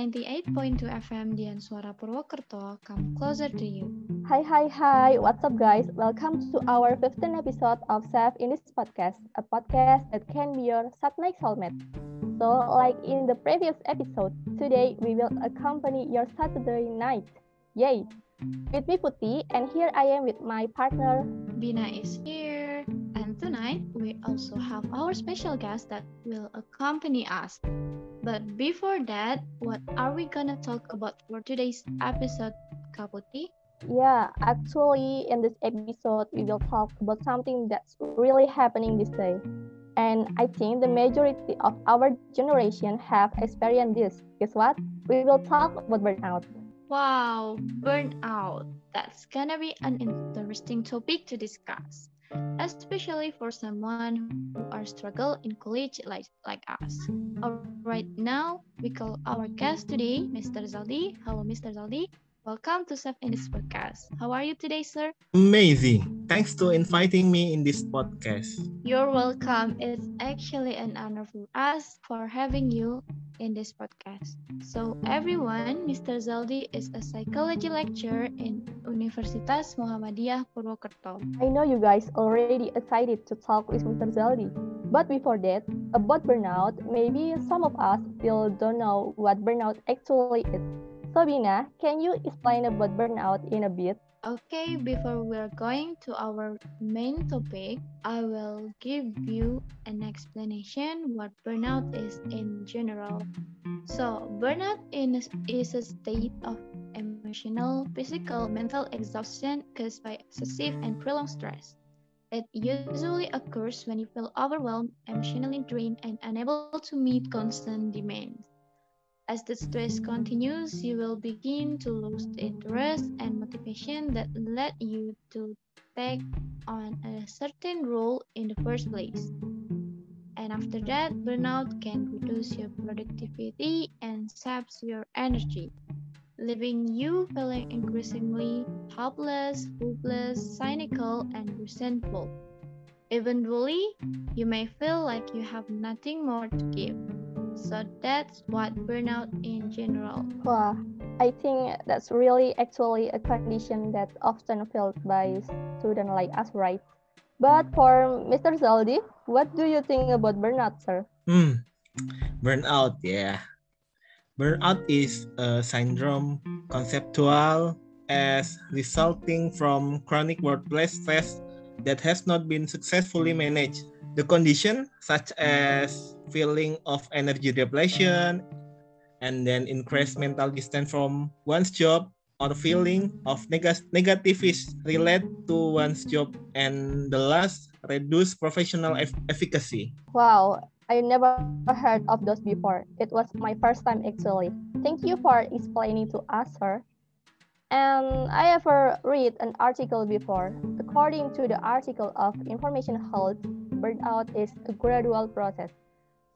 98.2 FM Dian Suara Purwokerto come closer to you. Hi, hi, hi. What's up, guys? Welcome to our 15th episode of Safe in this podcast, a podcast that can be your Saturday soulmate. So, like in the previous episode, today we will accompany your Saturday night. Yay! With me, Putih, and here I am with my partner. Bina is here, and tonight we also have our special guest that will accompany us. But before that, what are we gonna talk about for today's episode, Kaputi? Yeah, actually, in this episode, we will talk about something that's really happening this day. And I think the majority of our generation have experienced this. Guess what? We will talk about burnout. Wow, burnout. That's gonna be an interesting topic to discuss especially for someone who are struggle in college like, like us. Alright, now we call our guest today, Mr. Zaldi. Hello, Mr. Zaldi. Welcome to Self in this podcast. How are you today, sir? Amazing. Thanks to inviting me in this podcast. You're welcome. It's actually an honor for us for having you in this podcast. So everyone, Mr. Zaldi is a psychology lecturer in Universitas Muhammadiyah Purwokerto. I know you guys already excited to talk with Mr. Zaldi. But before that, about burnout, maybe some of us still don't know what burnout actually is. Sabina, can you explain about burnout in a bit? Okay, before we're going to our main topic, I will give you an explanation what burnout is in general. So, burnout is a state of emotional, physical, mental exhaustion caused by excessive and prolonged stress. It usually occurs when you feel overwhelmed, emotionally drained, and unable to meet constant demands. As the stress continues, you will begin to lose the interest and motivation that led you to take on a certain role in the first place. And after that, burnout can reduce your productivity and saps your energy, leaving you feeling increasingly helpless, hopeless, cynical, and resentful. Eventually, you may feel like you have nothing more to give. So that's what burnout in general. Wow, I think that's really actually a condition that's often felt by students like us, right? But for Mr. Zaldi, what do you think about burnout, sir? Hmm, burnout, yeah. Burnout is a syndrome conceptual as resulting from chronic workplace stress that has not been successfully managed the condition such as feeling of energy depletion and then increased mental distance from one's job or feeling of neg- negative is related to one's job and the last reduce professional efficacy. Wow i never heard of those before. It was my first time actually. Thank you for explaining to us sir. And I ever read an article before. According to the article of Information Health, burnout is a gradual process.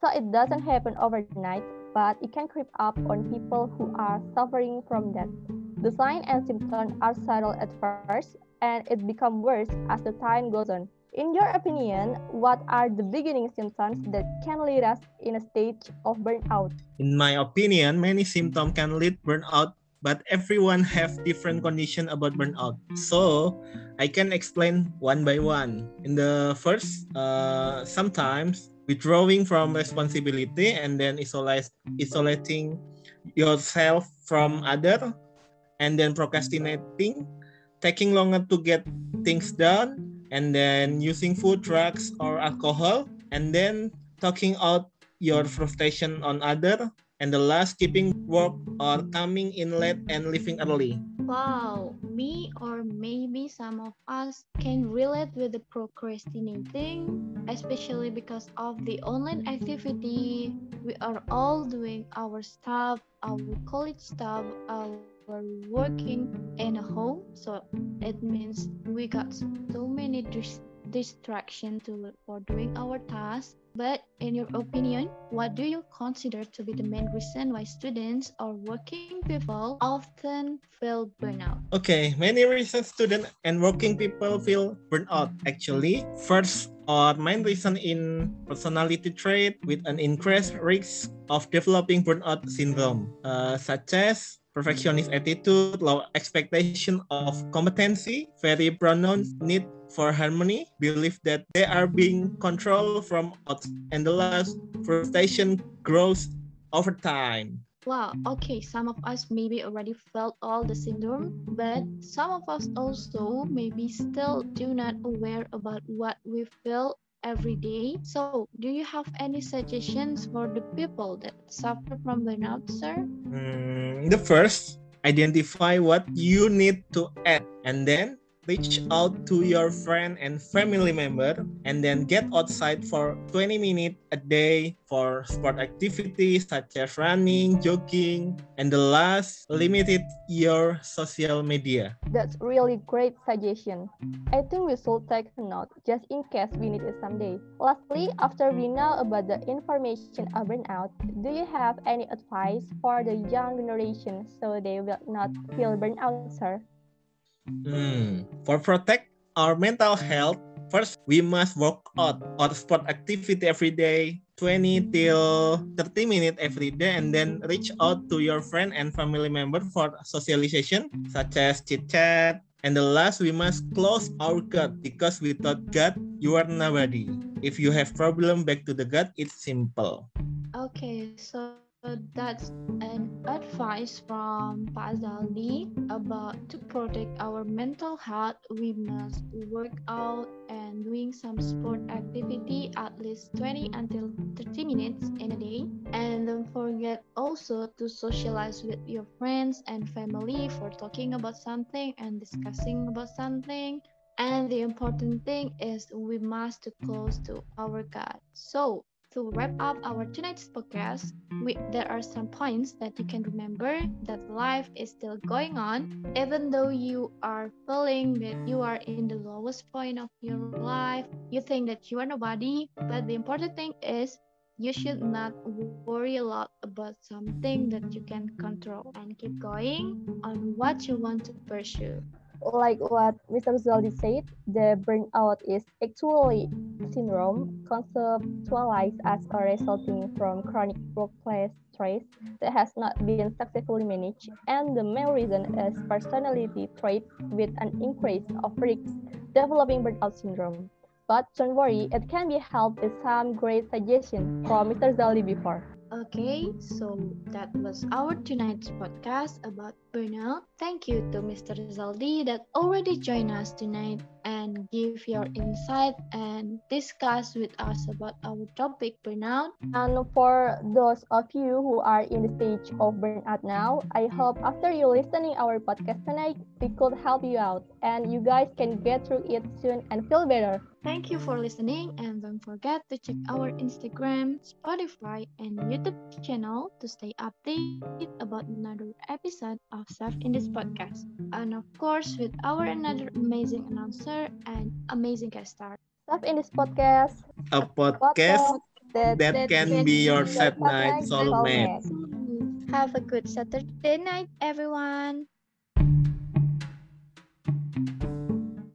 So it doesn't happen overnight, but it can creep up on people who are suffering from that. The signs and symptoms are subtle at first, and it becomes worse as the time goes on. In your opinion, what are the beginning symptoms that can lead us in a stage of burnout? In my opinion, many symptoms can lead burnout but everyone have different condition about burnout. So I can explain one by one. In the first, uh, sometimes withdrawing from responsibility and then isolate, isolating yourself from other and then procrastinating, taking longer to get things done, and then using food, drugs, or alcohol, and then talking out your frustration on other and the last keeping work or coming in late and leaving early. Wow, me or maybe some of us can relate with the procrastinating, especially because of the online activity. We are all doing our stuff, our college stuff, our working in a home. So it means we got so many dis- distraction to for doing our tasks but in your opinion, what do you consider to be the main reason why students or working people often feel burnout? Okay, many reasons students and working people feel burnout. Actually, first or main reason in personality trait with an increased risk of developing burnout syndrome, uh, such as perfectionist attitude, low expectation of competency, very pronounced need for harmony, believe that they are being controlled from outside, and the last frustration grows over time. Wow, okay, some of us maybe already felt all the syndrome, but some of us also maybe still do not aware about what we feel every day. So, do you have any suggestions for the people that suffer from burnout, sir? Mm, the first, identify what you need to add, and then reach out to your friend and family member and then get outside for 20 minutes a day for sport activities such as running jogging and the last limited your social media. That's really great suggestion. I think we should take note just in case we need it someday. Lastly after we know about the information of burnout do you have any advice for the young generation so they will not feel burnout sir Hmm. For protect our mental health, first we must work out or sport activity every day, 20 till 30 minutes every day, and then reach out to your friend and family member for socialization, such as chit chat. And the last, we must close our gut because without gut, you are nobody. If you have problem back to the gut, it's simple. Okay, so that's an advice from Pak Zaldi about to protect our mental health. We must work out and doing some sport activity at least 20 until 30 minutes in a day. And don't forget also to socialize with your friends and family for talking about something and discussing about something. And the important thing is we must close to our God. So to wrap up our tonight's podcast, we, there are some points that you can remember that life is still going on, even though you are feeling that you are in the lowest point of your life, you think that you are nobody, but the important thing is you should not worry a lot about something that you can control and keep going on what you want to pursue like what Mr. Zaldi mm. said, the burnout is actually syndrome conceptualized as a resulting from chronic workplace stress that has not been successfully managed, and the main reason is personality trait with an increase of risk developing burnout syndrome. But don't worry, it can be helped with some great suggestions from Mr. Zaldi before. Okay, so that was our tonight's podcast about burnout. Thank you to Mr. Zaldi that already joined us tonight and give your insight and discuss with us about our topic burnout. And for those of you who are in the stage of burnout now, I hope after you listening our podcast tonight, we could help you out and you guys can get through it soon and feel better. Thank you for listening and don't forget to check our Instagram, Spotify, and YouTube channel to stay updated about another episode of Self in this podcast. And of course, with our another amazing announcer and amazing guest star. Self in this podcast. A podcast that, that can, can be your sad night soulmate. Have a good Saturday night, everyone.